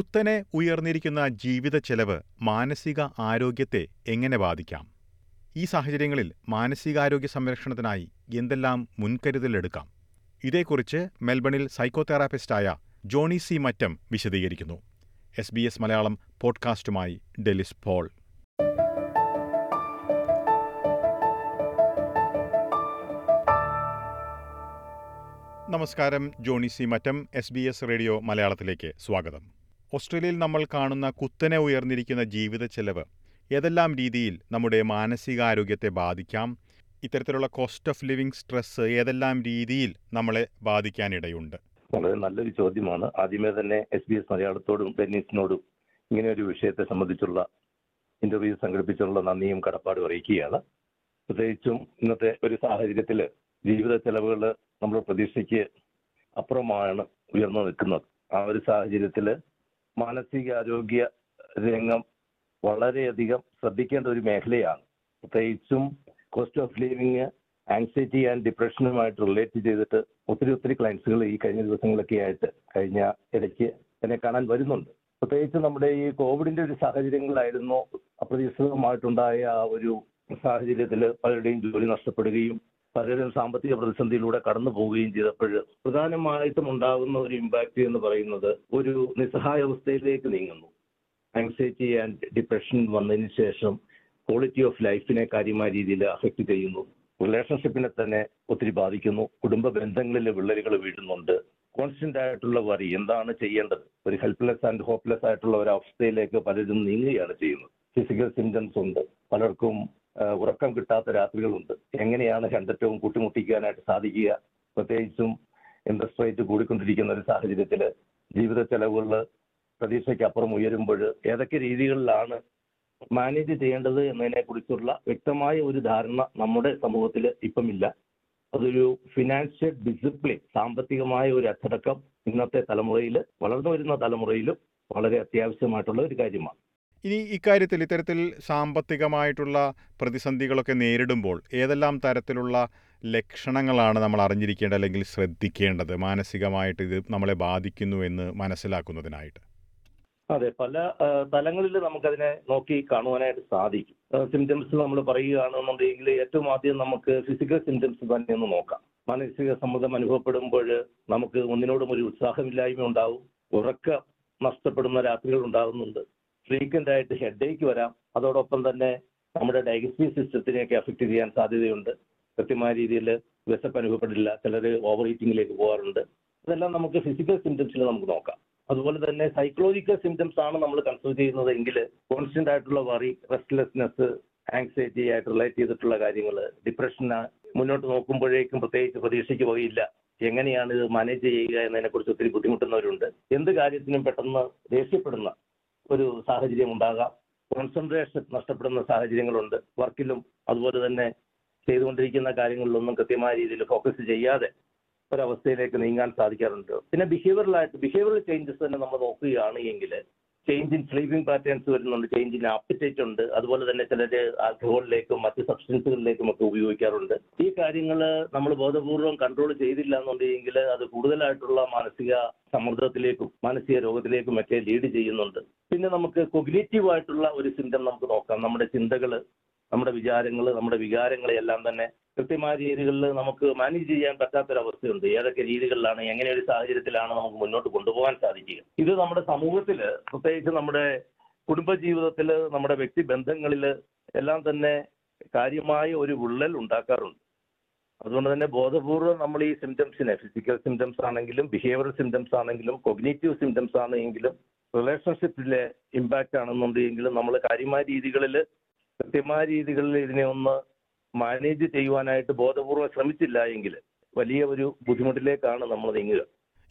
കുത്തനെ ഉയർന്നിരിക്കുന്ന ജീവിത ചെലവ് മാനസിക ആരോഗ്യത്തെ എങ്ങനെ ബാധിക്കാം? ഈ സാഹചര്യങ്ങളിൽ മാനസികാരോഗ്യ സംരക്ഷണത്തിനായി എന്തെല്ലാം മുൻകരുതലെടുക്കാം ഇതേക്കുറിച്ച് മെൽബണിൽ സൈക്കോതെറാപ്പിസ്റ്റായ ജോണി സി മറ്റം വിശദീകരിക്കുന്നു. എസ് ബി എസ് മലയാളം പോഡ്കാസ്റ്റുമായി ഡെലിസ് പോൾ. നമസ്കാരം Johny C Mattam S B S radio മലയാളത്തിലേക്ക് സ്വാഗതം. ഓസ്ട്രേലിയയിൽ നമ്മൾ കാണുന്ന കുത്തനെ ഉയർന്നിരിക്കുന്ന ജീവിത ചെലവ് ഏതെല്ലാം രീതിയിൽ നമ്മുടെ മാനസികാരോഗ്യത്തെ ബാധിക്കാം ഇത്തരത്തിലുള്ള കോസ്റ്റ് ഓഫ് ലിവിംഗ് സ്ട്രെസ് ഏതെല്ലാം രീതിയിൽ നമ്മളെ ബാധിക്കാനിടയുണ്ട്? വളരെ നല്ലൊരു ചോദ്യമാണ്. ആദ്യമേ തന്നെ എസ് ബി എസ് മലയാളത്തോടും ഡെന്നീസിനോടും ഇങ്ങനെ ഒരു വിഷയത്തെ സംബന്ധിച്ചുള്ള ഇന്റർവ്യൂ സംഘടിപ്പിച്ചുള്ള നന്ദിയും കടപ്പാടും അറിയിക്കുകയാണ്. പ്രത്യേകിച്ചും ഇന്നത്തെ ഒരു സാഹചര്യത്തിൽ ജീവിത ചെലവുകൾ നമ്മൾ പ്രതീക്ഷയ്ക്ക് അപ്പുറമാണ് ഉയർന്നു നിൽക്കുന്നത്. ആ ഒരു സാഹചര്യത്തിൽ മാനസികാരോഗ്യ രംഗം വളരെയധികം ശ്രദ്ധിക്കേണ്ട ഒരു മേഖലയാണ്. പ്രത്യേകിച്ചും cost of living anxiety and ഡിപ്രഷനുമായിട്ട് relate ചെയ്തിട്ട് ഒത്തിരി ഒത്തിരി ക്ലയൻസുകൾ ഈ കഴിഞ്ഞ ദിവസങ്ങളൊക്കെ ആയിട്ട് കഴിഞ്ഞ ഇടയ്ക്ക് എന്നെ കാണാൻ വരുന്നുണ്ട്. പ്രത്യേകിച്ച് നമ്മുടെ ഈ കോവിഡിന്റെ ഒരു സാഹചര്യങ്ങളായിരുന്നു. അപ്രതീക്ഷിതമായിട്ടുണ്ടായ ആ ഒരു സാഹചര്യത്തിൽ പലരുടെയും ജോലി നഷ്ടപ്പെടുകയും പലരും സാമ്പത്തിക പ്രതിസന്ധിയിലൂടെ കടന്നു പോവുകയും ചെയ്തപ്പോൾ പ്രധാനമായിട്ടും ഉണ്ടാകുന്ന ഒരു ഇമ്പാക്റ്റ് എന്ന് പറയുന്നത് ഒരു നിസ്സഹായാവസ്ഥയിലേക്ക് നീങ്ങുന്നു. ആങ്സൈറ്റി ആൻഡ് ഡിപ്രഷൻ വന്നതിന് ശേഷം ക്വാളിറ്റി ഓഫ് ലൈഫിനെ കാര്യമായ രീതിയിൽ അഫക്റ്റ് ചെയ്യുന്നു. റിലേഷൻഷിപ്പിനെ തന്നെ ഒത്തിരി ബാധിക്കുന്നു. കുടുംബ ബന്ധങ്ങളിൽ വിള്ളലുകൾ വീഴുന്നുണ്ട്. കോൺസ്റ്റന്റ് ആയിട്ടുള്ള വരി എന്താണ് ചെയ്യേണ്ടത്? ഒരു ഹെൽപ്ലെസ് ആൻഡ് ഹോപ്പ്ലെസ് ആയിട്ടുള്ള ഒരു അവസ്ഥയിലേക്ക് പലരും നീങ്ങുകയാണ് ചെയ്യുന്നത്. ഫിസിക്കൽ സിംറ്റംസ് ഉണ്ട്. പലർക്കും ഉറക്കം കിട്ടാത്ത രാത്രികളുണ്ട്. എങ്ങനെയാണ് രണ്ടറ്റവും കൂട്ടിമുട്ടിക്കാനായിട്ട് സാധിക്കുക? പ്രത്യേകിച്ചും ഇൻട്രസ്റ്റ് റേറ്റ് കൂടിക്കൊണ്ടിരിക്കുന്ന ഒരു സാഹചര്യത്തിൽ ജീവിത ചെലവുകൾ പ്രതീക്ഷയ്ക്കപ്പുറം ഉയരുമ്പോൾ ഏതൊക്കെ രീതികളിലാണ് മാനേജ് ചെയ്യേണ്ടത് എന്നതിനെ കുറിച്ചുള്ള വ്യക്തമായ ഒരു ധാരണ നമ്മുടെ സമൂഹത്തിൽ ഇപ്പം ഇല്ല അതൊരു ഫിനാൻഷ്യൽ ഡിസിപ്ലിൻ സാമ്പത്തികമായ ഒരു അച്ചടക്കം ഇന്നത്തെ തലമുറയിൽ വളർന്നു വരുന്ന തലമുറയിലും വളരെ അത്യാവശ്യമായിട്ടുള്ള ഒരു കാര്യമാണ്. ഇനി ഇക്കാര്യത്തിൽ ഇത്തരത്തിൽ സാമ്പത്തികമായിട്ടുള്ള പ്രതിസന്ധികളൊക്കെ നേരിടുമ്പോൾ ഏതെല്ലാം തരത്തിലുള്ള ലക്ഷണങ്ങളാണ് നമ്മൾ അറിഞ്ഞിരിക്കേണ്ടത് അല്ലെങ്കിൽ ശ്രദ്ധിക്കേണ്ടത്? മാനസികമായിട്ട് ഇത് നമ്മളെ ബാധിക്കുന്നു എന്ന് മനസ്സിലാക്കുന്നതിനായിട്ട്. അതെ പല തലങ്ങളിൽ നമുക്കതിനെ നോക്കി കാണുവാനായിട്ട് സാധിക്കും. സിംറ്റംസ് നമ്മൾ പറയുകയാണെന്നുണ്ടെങ്കിൽ ഏറ്റവും ആദ്യം നമുക്ക് ഫിസിക്കൽ സിംറ്റംസ് തന്നെ ഒന്ന് നോക്കാം. മാനസിക സമ്മർദ്ദം അനുഭവപ്പെടുമ്പോൾ നമുക്ക് ഒന്നിനോടും ഒരു ഉത്സാഹമില്ലായ്മ ഉണ്ടാവും. ഉറക്കം നഷ്ടപ്പെടുന്ന രാത്രികൾ ഉണ്ടാകുന്നുണ്ട്. ഫ്രീക്വന്റ് ആയിട്ട് ഹെഡേക്ക് വരാം. അതോടൊപ്പം തന്നെ നമ്മുടെ ഡൈജസ്റ്റീവ് സിസ്റ്റത്തിനെയൊക്കെ അഫക്റ്റ് ചെയ്യാൻ സാധ്യതയുണ്ട്. കൃത്യമായ രീതിയിൽ വിശപ്പ് അനുഭവപ്പെടില്ല. ചിലർ ഓവർ ഈറ്റിംഗിലേക്ക് പോകാറുണ്ട്. ഇതെല്ലാം നമുക്ക് ഫിസിക്കൽ സിംറ്റംസിൽ നമുക്ക് നോക്കാം. അതുപോലെ തന്നെ സൈക്കോളജിക്കൽ സിംറ്റംസ് ആണ് നമ്മൾ കൺസിഡർ ചെയ്യുന്നത് എങ്കിൽ കോൺസ്റ്റന്റ് ആയിട്ടുള്ള വറി റെസ്റ്റ്ലെസ്നെസ് ആങ്സൈറ്റി ആയിട്ട് റിലേറ്റ് ചെയ്തിട്ടുള്ള കാര്യങ്ങൾ ഡിപ്രഷന് മുന്നോട്ട് നോക്കുമ്പോഴേക്കും പ്രത്യേകിച്ച് പ്രതീക്ഷയ്ക്ക് പോയില്ല. എങ്ങനെയാണ് ഇത് മാനേജ് ചെയ്യുക എന്നതിനെക്കുറിച്ച് ഒത്തിരി ബുദ്ധിമുട്ടുന്നവരുണ്ട്. എന്ത് കാര്യത്തിനും പെട്ടെന്ന് ദേഷ്യപ്പെടുന്ന ഒരു സാഹചര്യം ഉണ്ടാകാം. കോൺസെൻട്രേഷൻ നഷ്ടപ്പെടുന്ന സാഹചര്യങ്ങളുണ്ട്. വർക്കിലും അതുപോലെ തന്നെ ചെയ്തുകൊണ്ടിരിക്കുന്ന കാര്യങ്ങളിലൊന്നും കൃത്യമായ രീതിയിൽ ഫോക്കസ് ചെയ്യാതെ ഒരവസ്ഥയിലേക്ക് നീങ്ങാൻ സാധിക്കാറുണ്ട്. പിന്നെ ബിഹേവിയറലായിട്ട് ബിഹേവിയറൽ ചേഞ്ചസ് തന്നെ നമ്മൾ നോക്കുകയാണ് ചേഞ്ച് ഇൻ സ്ലീപ്പിംഗ് പാറ്റേൺസ് വരുന്നുണ്ട് ചേഞ്ച് ഇൻ ആപ്പിറ്റേറ്റ് ഉണ്ട്. അതുപോലെ തന്നെ ചിലർ ആൽക്കഹോളിലേക്കും മറ്റ് സബ്സ്റ്റൻസുകളിലേക്കും ഒക്കെ ഉപയോഗിക്കാറുണ്ട്. ഈ കാര്യങ്ങൾ നമ്മൾ ബോധപൂർവം കൺട്രോൾ ചെയ്തില്ല എന്നുണ്ടെങ്കിൽ അത് കൂടുതലായിട്ടുള്ള മാനസിക സമ്മർദ്ദത്തിലേക്കും മാനസിക രോഗത്തിലേക്കും ഒക്കെ ലീഡ് ചെയ്യുന്നുണ്ട്. പിന്നെ നമുക്ക് കൊഗ്നേറ്റീവ് ആയിട്ടുള്ള ഒരു സിംറ്റം നമുക്ക് നോക്കാം. നമ്മുടെ ചിന്തകൾ നമ്മുടെ വിചാരങ്ങൾ നമ്മുടെ വികാരങ്ങളെ എല്ലാം തന്നെ കൃത്യമായ രീതികളിൽ നമുക്ക് മാനേജ് ചെയ്യാൻ പറ്റാത്തൊരവസ്ഥയുണ്ട്. ഏതൊക്കെ രീതികളിലാണ് എങ്ങനെ ഒരു സാഹചര്യത്തിലാണ് നമുക്ക് മുന്നോട്ട് കൊണ്ടുപോകാൻ സാധിക്കുക. ഇത് നമ്മുടെ സമൂഹത്തിൽ പ്രത്യേകിച്ച് നമ്മുടെ കുടുംബജീവിതത്തിൽ നമ്മുടെ വ്യക്തി ബന്ധങ്ങളിൽ എല്ലാം തന്നെ കാര്യമായ ഒരു വിള്ളൽ ഉണ്ടാക്കാറുണ്ട്. അതുകൊണ്ട് തന്നെ ബോധപൂർവം നമ്മൾ ഈ സിംറ്റംസിനെ ഫിസിക്കൽ സിംറ്റംസ് ആണെങ്കിലും ബിഹേവിയറൽ സിംറ്റംസ് ആണെങ്കിലും കൊഗ്നേറ്റീവ് സിംറ്റംസ് ആണെങ്കിലും റിലേഷൻഷിപ്പിലെ ഇമ്പാക്റ്റ് ആണെന്നുണ്ടെങ്കിലും നമ്മൾ കാര്യമായ രീതികളിൽ കൃത്യമായ രീതികളിൽ ഇതിനെ ഒന്ന് മാനേജ് ചെയ്യുവാനായിട്ട് ബോധപൂർവം ശ്രമിച്ചില്ല എങ്കിൽ വലിയ ഒരു ബുദ്ധിമുട്ടിലേക്കാണ് നമ്മൾ നീങ്ങുക.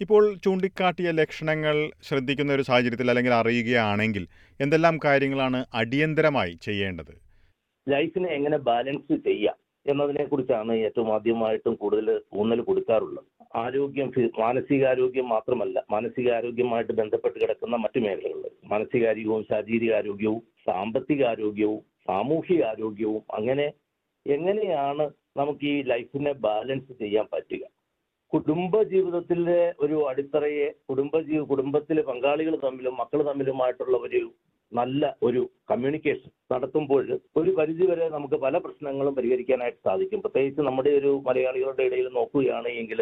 ഇപ്പോൾ ചൂണ്ടിക്കാട്ടിയ ലക്ഷണങ്ങൾ ശ്രദ്ധിക്കുന്ന ഒരു സാഹചര്യത്തിൽ അല്ലെങ്കിൽ അറിയുകയാണെങ്കിൽ എന്തെല്ലാം കാര്യങ്ങളാണ് അടിയന്തരമായി ചെയ്യേണ്ടത്? ലൈഫിനെ എങ്ങനെ ബാലൻസ് ചെയ്യാം എന്നതിനെ കുറിച്ചാണ് ഏറ്റവും ആദ്യമായിട്ടും കൂടുതൽ ഊന്നൽ കൊടുക്കാറുള്ളത്. ആരോഗ്യം മാനസികാരോഗ്യം മാത്രമല്ല മാനസികാരോഗ്യമായിട്ട് ബന്ധപ്പെട്ട് കിടക്കുന്ന മറ്റു മേഖലകളിൽ മാനസികാരോഗ്യവും ശാരീരിക ആരോഗ്യവും സാമ്പത്തിക സാമ്പത്തികാരോഗ്യവും സാമൂഹിക ആരോഗ്യവും അങ്ങനെ എങ്ങനെയാണ് നമുക്ക് ഈ ലൈഫിനെ ബാലൻസ് ചെയ്യാൻ പറ്റുക? കുടുംബ ജീവിതത്തിലെ ഒരു അടിത്തറയെ കുടുംബ ജീവി കുടുംബത്തിലെ പങ്കാളികൾ തമ്മിലും മക്കൾ തമ്മിലുമായിട്ടുള്ള ഒരു നല്ല ഒരു കമ്മ്യൂണിക്കേഷൻ നടത്തുമ്പോൾ ഒരു പരിധിവരെ നമുക്ക് പല പ്രശ്നങ്ങളും പരിഹരിക്കാനായിട്ട് സാധിക്കും. പ്രത്യേകിച്ച് നമ്മുടെ ഒരു മലയാളികളുടെ ഇടയിൽ നോക്കുകയാണെങ്കിൽ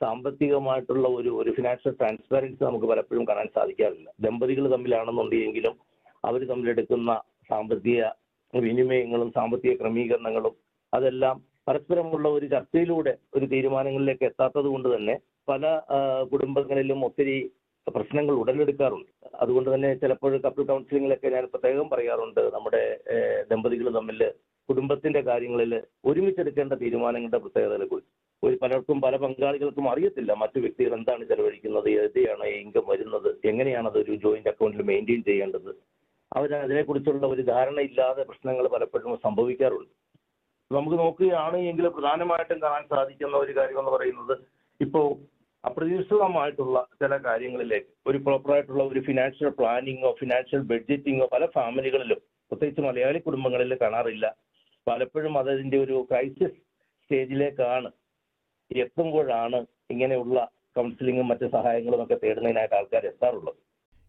സാമ്പത്തികമായിട്ടുള്ള ഒരു ഒരു ഫിനാൻഷ്യൽ ട്രാൻസ്പാരൻസി നമുക്ക് പലപ്പോഴും കാണാൻ സാധിക്കാറില്ല. ദമ്പതികൾ തമ്മിലാണെന്നുണ്ടെങ്കിലും അവർ തമ്മിലെടുക്കുന്ന സാമ്പത്തിക വിനിമയങ്ങളും സാമ്പത്തിക ക്രമീകരണങ്ങളും അതെല്ലാം പരസ്പരമുള്ള ഒരു ചർച്ചയിലൂടെ ഒരു തീരുമാനങ്ങളിലേക്ക് എത്താത്തത് കൊണ്ട് തന്നെ പല കുടുംബങ്ങളിലും ഒത്തിരി പ്രശ്നങ്ങൾ ഉടലെടുക്കാറുണ്ട്. അതുകൊണ്ട് തന്നെ ചിലപ്പോൾ കപ്പിൾ കൗൺസിലിങ്ങിലൊക്കെ ഞാൻ പ്രത്യേകം പറയാറുണ്ട് നമ്മുടെ ദമ്പതികൾ തമ്മിൽ കുടുംബത്തിന്റെ കാര്യങ്ങളിൽ ഒരുമിച്ചെടുക്കേണ്ട തീരുമാനങ്ങളുടെ പ്രത്യേകതകളെ കുറിച്ച് ഒരു പലർക്കും പല പങ്കാളികൾക്കും അറിയത്തില്ല മറ്റു വ്യക്തികൾ എന്താണ് ചെലവഴിക്കുന്നത് എവിടെയാണ് ഇൻകം വരുന്നത് എങ്ങനെയാണ് അത് ഒരു ജോയിന്റ് അക്കൗണ്ടിൽ മെയിന്റെയിൻ ചെയ്യേണ്ടത്. അവർ അതിനെക്കുറിച്ചുള്ള ഒരു ധാരണയില്ലാതെ പ്രശ്നങ്ങൾ പലപ്പോഴും സംഭവിക്കാറുണ്ട്. നമുക്ക് നോക്കുകയാണ് എങ്കിൽ പ്രധാനമായിട്ടും കാണാൻ സാധിക്കുന്ന ഒരു കാര്യം എന്ന് പറയുന്നത് ഇപ്പോൾ അപ്രതീക്ഷിതമായിട്ടുള്ള ചില കാര്യങ്ങളിലേക്ക് ഒരു പ്രോപ്പറായിട്ടുള്ള ഒരു ഫിനാൻഷ്യൽ പ്ലാനിങ്ങോ ഫിനാൻഷ്യൽ ബഡ്ജറ്റിങ്ങോ പല ഫാമിലികളിലും പ്രത്യേകിച്ച് മലയാളി കുടുംബങ്ങളിൽ കാണാറില്ല. പലപ്പോഴും അതതിന്റെ ഒരു ക്രൈസിസ് സ്റ്റേജിലേക്കാണ് എത്തുമ്പോഴാണ് ഇങ്ങനെയുള്ള കൗൺസിലിങ്ങും മറ്റ് സഹായങ്ങളും ഒക്കെ തേടുന്നതിനായിട്ട് ആൾക്കാർ എത്താറുള്ളത്.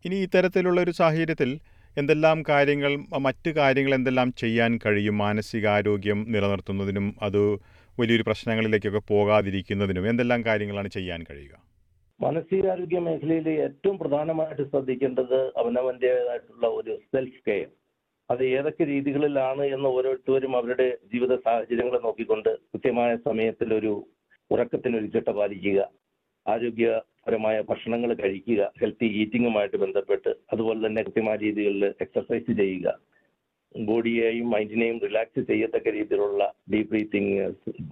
ഇനി ഇത്തരത്തിലുള്ള ഒരു സാഹചര്യത്തിൽ എന്തെല്ലാം കാര്യങ്ങൾ മറ്റ് കാര്യങ്ങൾ എന്തെല്ലാം ചെയ്യാൻ കഴിയും? മാനസികാരോഗ്യം നിലനിർത്തുന്നതിനും അത് വലിയൊരു പ്രശ്നങ്ങളിലേക്കൊക്കെ പോകാതിരിക്കുന്നതിനും എന്തെല്ലാം കാര്യങ്ങളാണ് ചെയ്യാൻ കഴിയുക? മാനസികാരോഗ്യ മേഖലയിൽ ഏറ്റവും പ്രധാനമായിട്ട് ശ്രദ്ധിക്കേണ്ടത് അവനവന്റെതായിട്ടുള്ള ഒരു സെൽഫ് കെയർ അത് ഏതൊക്കെ രീതികളിലാണ് എന്ന് ഓരോരുത്തരും അവരുടെ ജീവിത സാഹചര്യങ്ങളെ നോക്കിക്കൊണ്ട് കൃത്യമായ സമയത്തിൽ ഒരു ഉറക്കത്തിനൊരു ചിട്ട പാലിക്കുക. ആരോഗ്യപരമായ ഭക്ഷണങ്ങൾ കഴിക്കുക ഹെൽത്തി ഈറ്റിങ്ങുമായിട്ട് ബന്ധപ്പെട്ട് അതുപോലെ തന്നെ കൃത്യമായ രീതികളിൽ എക്സർസൈസ് ചെയ്യുക. ബോഡിയെയും മൈൻഡിനെയും റിലാക്സ് ചെയ്യത്തക്ക രീതിയിലുള്ള ഡീപ് ബ്രീത്തിങ്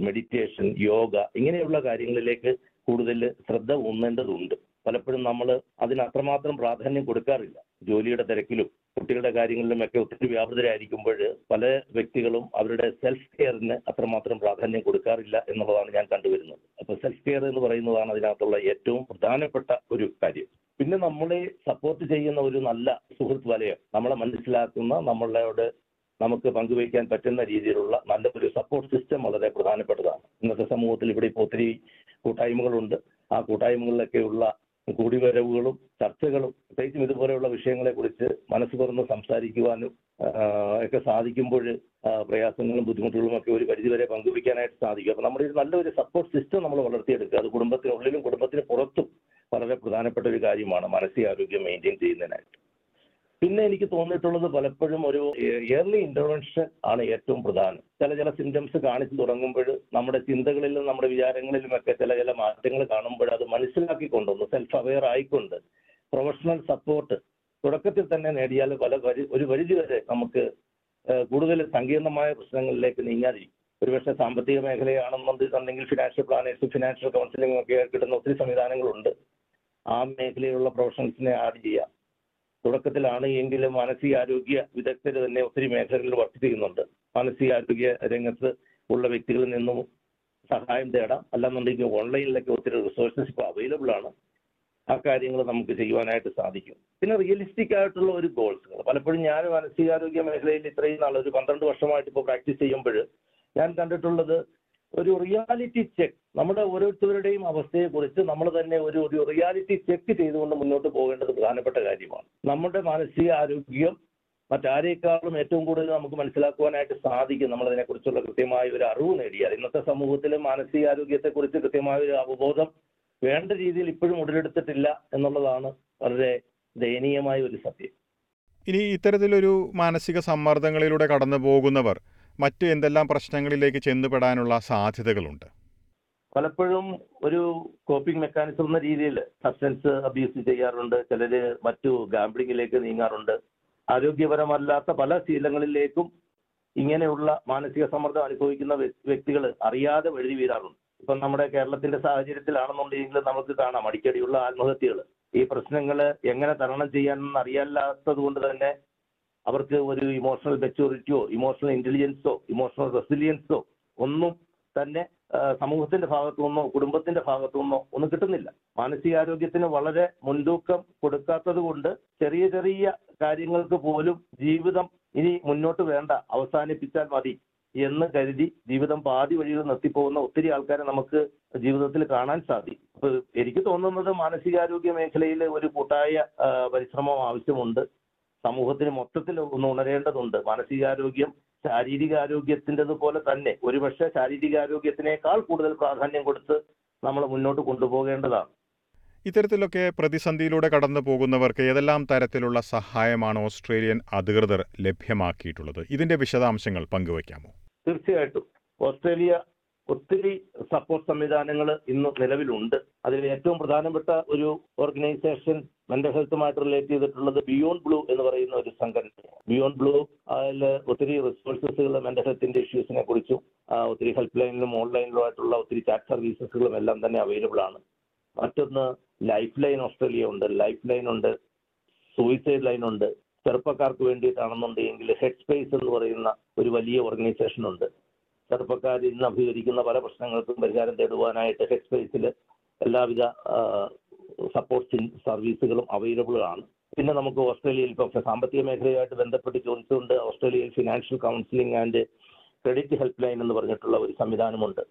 മെഡിറ്റേഷൻ യോഗ ഇങ്ങനെയുള്ള കാര്യങ്ങളിലേക്ക് കൂടുതൽ ശ്രദ്ധ ഊന്നേണ്ടതുണ്ട്. പലപ്പോഴും നമ്മൾ അതിന് അത്രമാത്രം പ്രാധാന്യം കൊടുക്കാറില്ല. ജോലിയുടെ തിരക്കിലും കുട്ടികളുടെ കാര്യങ്ങളിലും ഒക്കെ ഒത്തിരി വ്യാപൃതരായിരിക്കുമ്പോൾ പല വ്യക്തികളും അവരുടെ സെൽഫ് കെയറിന് അത്രമാത്രം പ്രാധാന്യം കൊടുക്കാറില്ല എന്നുള്ളതാണ് ഞാൻ കണ്ടുവരുന്നത്. അപ്പൊ സെൽഫ് കെയർ എന്ന് പറയുന്നതാണ് അതിനകത്തുള്ള ഏറ്റവും പ്രധാനപ്പെട്ട ഒരു കാര്യം. പിന്നെ നമ്മളെ സപ്പോർട്ട് ചെയ്യുന്ന ഒരു നല്ല സുഹൃത്ത് വലയം നമ്മളെ മനസ്സിലാക്കുന്ന നമ്മളോട് നമുക്ക് പങ്കുവയ്ക്കാൻ പറ്റുന്ന രീതിയിലുള്ള നല്ല ഒരു സപ്പോർട്ട് സിസ്റ്റം വളരെ പ്രധാനപ്പെട്ടതാണ്. ഇന്നത്തെ സമൂഹത്തിൽ ഇവിടെ ഇപ്പോൾ ഒത്തിരി കൂട്ടായ്മകളുണ്ട്. ആ കൂട്ടായ്മകളിലൊക്കെയുള്ള കൂടിവരവുകളും ചർച്ചകളും പ്രത്യേകിച്ചും ഇതുപോലെയുള്ള വിഷയങ്ങളെ കുറിച്ച് മനസ്സ് തുറന്ന് സംസാരിക്കുവാനും ഒക്കെ സാധിക്കുമ്പോൾ പ്രയാസങ്ങളും ബുദ്ധിമുട്ടുകളും ഒക്കെ ഒരു പരിധിവരെ പങ്കുവയ്ക്കാനായിട്ട് സാധിക്കും. അപ്പൊ നമ്മുടെ ഒരു നല്ലൊരു സപ്പോർട്ട് സിസ്റ്റം നമ്മൾ വളർത്തിയെടുക്കുക. അത് കുടുംബത്തിനുള്ളിലും കുടുംബത്തിന് പുറത്തും വളരെ പ്രധാനപ്പെട്ട ഒരു കാര്യമാണ് മാനസികാരോഗ്യം മെയിന്റെയിൻ ചെയ്യുന്നതിനായിട്ട്. പിന്നെ എനിക്ക് തോന്നിയിട്ടുള്ളത് പലപ്പോഴും ഒരു ഇയർലി ഇന്റർവെൻഷൻ ആണ് ഏറ്റവും പ്രധാനം. ചില ചില സിംറ്റംസ് കാണിച്ചു തുടങ്ങുമ്പോൾ നമ്മുടെ ചിന്തകളിലും നമ്മുടെ വിചാരങ്ങളിലും ഒക്കെ ചില ചില മാറ്റങ്ങൾ കാണുമ്പോൾ അത് മനസ്സിലാക്കിക്കൊണ്ടൊന്ന് സെൽഫ് അവെയർ ആയിക്കൊണ്ട്. പ്രൊഫഷണൽ സപ്പോർട്ട് തുടക്കത്തിൽ തന്നെ നേടിയാൽ പല ഒരു പരിധി വരെ നമുക്ക് കൂടുതൽ സങ്കീർണമായ പ്രശ്നങ്ങളിലേക്ക് നീങ്ങാതിരിക്കും. ഒരുപക്ഷെ സാമ്പത്തിക മേഖലയാണെന്നുണ്ടെങ്കിൽ ഫിനാൻഷ്യൽ പ്ലാനേഴ്സ് ഫിനാൻഷ്യൽ കൗൺസിലിംഗ് ഒക്കെ കിട്ടുന്ന ഒത്തിരി സംവിധാനങ്ങളുണ്ട്. ആ മേഖലയിലുള്ള പ്രൊഫഷണൽസിനെ ആഡ് ചെയ്യാം. തുടക്കത്തിലാണ് എങ്കിലും മാനസികാരോഗ്യ വിദഗ്ധർ തന്നെ ഒത്തിരി മേഖലകളിൽ വർക്ക് ചെയ്യുന്നുണ്ട് മാനസികാരോഗ്യ രംഗത്ത് ഉള്ള വ്യക്തികളിൽ നിന്നും സഹായം തേടാം. അല്ലാന്നുണ്ടെങ്കിൽ ഓൺലൈനിലൊക്കെ ഒത്തിരി റിസോഴ്സസ് ഇപ്പോൾ അവൈലബിൾ ആണ്. ആ കാര്യങ്ങൾ നമുക്ക് ചെയ്യുവാനായിട്ട് സാധിക്കും. പിന്നെ റിയലിസ്റ്റിക് ആയിട്ടുള്ള ഒരു ഗോൾസുകൾ പലപ്പോഴും ഞാൻ മാനസികാരോഗ്യ മേഖലയിൽ ഇത്രയും നാൾ ഒരു പന്ത്രണ്ട് വർഷമായിട്ട് ഇപ്പോൾ പ്രാക്ടീസ് ചെയ്യുമ്പോൾ ഞാൻ കണ്ടിട്ടുള്ളത് ഒരു റിയാലിറ്റി ചെക്ക് നമ്മുടെ ഓരോരുത്തരുടെയും അവസ്ഥയെക്കുറിച്ച് നമ്മൾ തന്നെ ഒരു ഒരു റിയാലിറ്റി ചെക്ക് ചെയ്തുകൊണ്ട് മുന്നോട്ട് പോകേണ്ടത് പ്രധാനപ്പെട്ട കാര്യമാണ്. നമ്മുടെ മാനസിക ആരോഗ്യം മറ്റാരേക്കാളും ഏറ്റവും കൂടുതൽ നമുക്ക് മനസ്സിലാക്കുവാനായിട്ട് സാധിക്കും. നമ്മൾ അതിനെക്കുറിച്ചുള്ള കൃത്യമായ ഒരു അറിവ് നേടിയാൽ. ഇന്നത്തെ സമൂഹത്തിൽ മാനസികാരോഗ്യത്തെക്കുറിച്ച് കൃത്യമായ ഒരു അവബോധം വേണ്ട രീതിയിൽ ഇപ്പോഴും ഉടലെടുത്തിട്ടില്ല എന്നുള്ളതാണ് വളരെ ദയനീയമായ ഒരു സത്യം. ഇനി ഇത്തരത്തിലൊരു മാനസിക സമ്മർദ്ദങ്ങളിലൂടെ കടന്നു പോകുന്നവർ മറ്റു എന്തെല്ലാം പ്രശ്നങ്ങളിലേക്ക് ചെന്നുപെടാനുള്ള സാധ്യതകളുണ്ട്? പലപ്പോഴും ഒരു കോപ്പിംഗ് മെക്കാനിസം എന്ന രീതിയിൽ സബ്സ്റ്റൻസ് അബ്യൂസ് ചെയ്യാറുണ്ട്. ചിലര് മറ്റു ഗാംബ്ലിങ്ങിലേക്ക് നീങ്ങാറുണ്ട്. ആരോഗ്യപരമല്ലാത്ത പല ശീലങ്ങളിലേക്കും ഇങ്ങനെയുള്ള മാനസിക സമ്മർദ്ദം അനുഭവിക്കുന്ന വ്യക്തികൾ അറിയാതെ വഴുതി വീഴാറുണ്ട്. ഇപ്പം നമ്മുടെ കേരളത്തിന്റെ സാഹചര്യത്തിലാണെന്നുണ്ടെങ്കിൽ നമുക്ക് കാണാം അടിക്കടിയുള്ള ആത്മഹത്യകൾ ഈ പ്രശ്നങ്ങൾ എങ്ങനെ തരണം ചെയ്യാനെന്ന് അറിയാല്ലാത്തത് കൊണ്ട് തന്നെ അവർക്ക് ഒരു ഇമോഷണൽ മെച്ചൂറിറ്റിയോ ഇമോഷണൽ ഇന്റലിജൻസോ ഇമോഷണൽ റെസിലിയൻസോ ഒന്നും തന്നെ സമൂഹത്തിന്റെ ഭാഗത്തു നിന്നോ കുടുംബത്തിന്റെ ഭാഗത്തു നിന്നോ ഒന്നും കിട്ടുന്നില്ല. മാനസികാരോഗ്യത്തിന് വളരെ മുൻതൂക്കം കൊടുക്കാത്തത് കൊണ്ട് ചെറിയ ചെറിയ കാര്യങ്ങൾക്ക് പോലും ജീവിതം ഇനി മുന്നോട്ട് വേണ്ട അവസാനിപ്പിച്ചാൽ മതി എന്ന് കരുതി ജീവിതം പാതി വഴിയിൽ നിർത്തിപ്പോകുന്ന ഒത്തിരി ആൾക്കാരെ നമുക്ക് ജീവിതത്തിൽ കാണാൻ സാധിക്കും. എനിക്ക് തോന്നുന്നത് മാനസികാരോഗ്യ മേഖലയിൽ ഒരു കൂട്ടായ പരിശ്രമം ആവശ്യമുണ്ട്. സമൂഹത്തിന് മൊത്തത്തിൽ ഒന്ന് ഉണരേണ്ടതുണ്ട്. മാനസികാരോഗ്യം ശാരീരികാരോഗ്യത്തിന്റെത് പോലെ തന്നെ. ഒരുപക്ഷെ ശാരീരികാരോഗ്യത്തിനേക്കാൾ കൂടുതൽ പ്രാധാന്യം കൊടുത്ത് നമ്മൾ മുന്നോട്ട് കൊണ്ടുപോകേണ്ടതാണ്. ഇത്തരത്തിലൊക്കെ പ്രതിസന്ധിയിലൂടെ കടന്നു പോകുന്നവർക്ക് ഏതെല്ലാം തരത്തിലുള്ള സഹായമാണ് ഓസ്ട്രേലിയൻ അധികൃതർ ലഭ്യമാക്കിയിട്ടുള്ളത്? ഇതിന്റെ വിശദാംശങ്ങൾ പങ്കുവയ്ക്കാമോ? തീർച്ചയായിട്ടും. ഓസ്ട്രേലിയ ഒത്തിരി സപ്പോർട്ട് സംവിധാനങ്ങൾ ഇന്ന് നിലവിലുണ്ട്. അതിൽ ഏറ്റവും പ്രധാനപ്പെട്ട ഒരു ഓർഗനൈസേഷൻ മെന്റൽ ഹെൽത്തുമായിട്ട് റിലേറ്റ് ചെയ്തിട്ടുള്ളത് ബിയോണ്ട് ബ്ലൂ എന്ന് പറയുന്ന ഒരു സംഘടന ബിയോണ്ട് ബ്ലൂ അതിൽ ഒത്തിരി റിസോഴ്സസുകൾ മെന്റൽ ഹെൽത്തിന്റെ ഇഷ്യൂസിനെ കുറിച്ചും ഒത്തിരി ഹെൽപ്പ് ലൈനിലും ഓൺലൈനിലും ആയിട്ടുള്ള ഒത്തിരി ചാറ്റ് സർവീസസുകളും എല്ലാം തന്നെ അവൈലബിൾ ആണ്. മറ്റൊന്ന് ലൈഫ് ലൈൻ ഓസ്ട്രേലിയ ഉണ്ട്. ലൈഫ് ലൈൻ ഉണ്ട്. സൂയിസൈഡ് ലൈൻ ഉണ്ട്. ചെറുപ്പക്കാർക്ക് വേണ്ടിയിട്ടാണെന്നുണ്ടെങ്കിൽ ഹെഡ് സ്പേസ് എന്ന് പറയുന്ന ഒരു വലിയ ഓർഗനൈസേഷൻ ഉണ്ട്. ചെറുപ്പക്കാർ ഇന്ന് അഭിമുഖീകരിക്കുന്ന പല പ്രശ്നങ്ങൾക്കും പരിഹാരം തേടുവാനായിട്ട് ഹെഡ് സ്പേസിൽ എല്ലാവിധ സപ്പോർട്ട് സർവീസുകളും അവൈലബിൾ ആണ്. പിന്നെ നമുക്ക് ഓസ്ട്രേലിയയിൽ ഇപ്പോൾ സാമ്പത്തിക മേഖലയുമായിട്ട് ബന്ധപ്പെട്ട് ചോദിച്ചുകൊണ്ട് ഓസ്ട്രേലിയയിൽ financial counselling and credit help line എന്ന് പറഞ്ഞിട്ടുള്ള ഒരു സംവിധാനമുണ്ട്.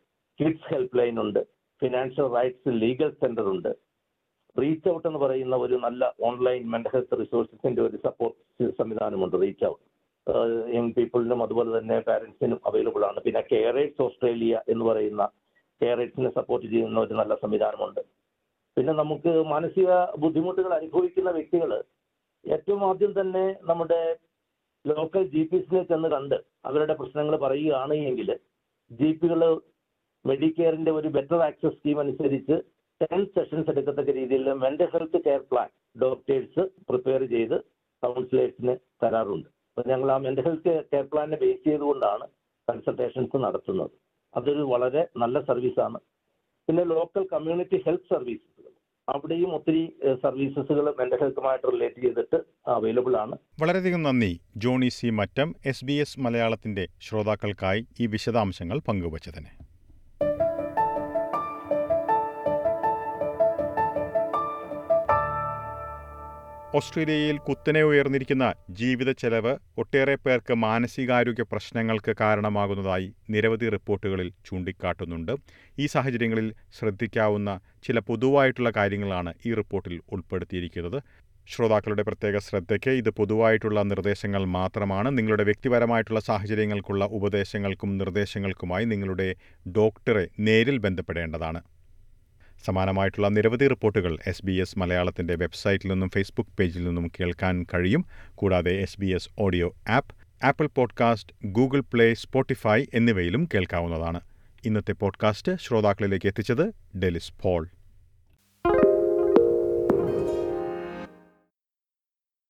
കിഡ്സ് ഹെൽപ്പ് ലൈൻ ഉണ്ട്. ഫിനാൻഷ്യൽ റൈറ്റ്സ് ലീഗൽ സെന്റർ ഉണ്ട്. റീച്ച് ഔട്ട് എന്ന് പറയുന്ന ഒരു നല്ല ഓൺലൈൻ മെന്റൽ ഹെൽത്ത് റിസോഴ്സസിന്റെ ഒരു സപ്പോർട്ട് സംവിധാനമുണ്ട് റീച്ച് ഔട്ട് യങ് പീപ്പിളിനും അതുപോലെ തന്നെ പാരന്റ്സിനും അവൈലബിൾ ആണ്. പിന്നെ കെയറേഴ്സ് ഓസ്ട്രേലിയ എന്ന് പറയുന്ന കെയറേഴ്സിനെ സപ്പോർട്ട് ചെയ്യുന്ന ഒരു നല്ല സംവിധാനമുണ്ട്. പിന്നെ നമുക്ക് മാനസിക ബുദ്ധിമുട്ടുകൾ അനുഭവിക്കുന്ന വ്യക്തികൾ ഏറ്റവും ആദ്യം തന്നെ നമ്മുടെ ലോക്കൽ ജി പിസിനെ ചെന്ന് കണ്ട് അവരുടെ പ്രശ്നങ്ങൾ പറയുകയാണ് എങ്കിൽ ജി പികൾ മെഡിക്കെയറിന്റെ ഒരു ബെറ്റർ ആക്സസ് സ്കീം അനുസരിച്ച് ടെൻ സെഷൻസ് എടുക്കത്തക്ക രീതിയിൽ mental health care plan doctors prepare ചെയ്ത് കൗൺസിലേഴ്സിന് തരാറുണ്ട്. അപ്പൊ ഞങ്ങൾ ആ മെന്റൽ ഹെൽത്ത് കെയർ പ്ലാനിനെ ബേസ് ചെയ്തുകൊണ്ടാണ് കൺസൾട്ടേഷൻസ് നടത്തുന്നത്. അതൊരു വളരെ നല്ല സർവീസാണ് പിന്നെ ലോക്കൽ കമ്മ്യൂണിറ്റി ഹെൽത്ത് സർവീസസ് അവിടെയും ഒത്തിരി സർവീസസുകൾ മെന്റൽ ഹെൽത്തുമായിട്ട് റിലേറ്റ് ചെയ്തിട്ട് അവൈലബിൾ ആണ്. വളരെയധികം നന്ദി Johny C Mattam S B S മലയാളത്തിന്റെ ശ്രോതാക്കൾക്കായി ഈ വിശദാംശങ്ങൾ പങ്കുവച്ചതിന്. ഓസ്ട്രേലിയയിൽ കുത്തനെ ഉയർന്നിരിക്കുന്ന ജീവിത ചെലവ് ഒട്ടേറെ പേർക്ക് മാനസികാരോഗ്യ പ്രശ്നങ്ങൾക്ക് കാരണമാകുന്നതായി നിരവധി റിപ്പോർട്ടുകളിൽ ചൂണ്ടിക്കാട്ടുന്നുണ്ട്. ഈ സാഹചര്യങ്ങളിൽ ശ്രദ്ധിക്കാവുന്ന ചില പൊതുവായിട്ടുള്ള കാര്യങ്ങളാണ് ഈ റിപ്പോർട്ടിൽ ഉൾപ്പെടുത്തിയിരിക്കുന്നത്. ശ്രോതാക്കളുടെ പ്രത്യേക ശ്രദ്ധയ്ക്ക് ഇത് പൊതുവായിട്ടുള്ള നിർദ്ദേശങ്ങൾ മാത്രമാണ്. നിങ്ങളുടെ വ്യക്തിപരമായിട്ടുള്ള സാഹചര്യങ്ങൾക്കുള്ള ഉപദേശങ്ങൾക്കും നിർദ്ദേശങ്ങൾക്കുമായി നിങ്ങളുടെ ഡോക്ടറെ നേരിൽ ബന്ധപ്പെടേണ്ടതാണ്. സമാനമായിട്ടുള്ള നിരവധി റിപ്പോർട്ടുകൾ എസ് ബി എസ് മലയാളത്തിന്റെ വെബ്സൈറ്റിൽ നിന്നും ഫേസ്ബുക്ക് പേജിൽ നിന്നും കേൾക്കാൻ കഴിയും. കൂടാതെ S B S audio app Apple podcast Google Play Spotify എന്നിവയിലും കേൾക്കാവുന്നതാണ്. ഇന്നത്തെ പോഡ്കാസ്റ്റ് ശ്രോതാക്കളിലേക്ക് എത്തിച്ചത് ഡെലിസ് പോൾ.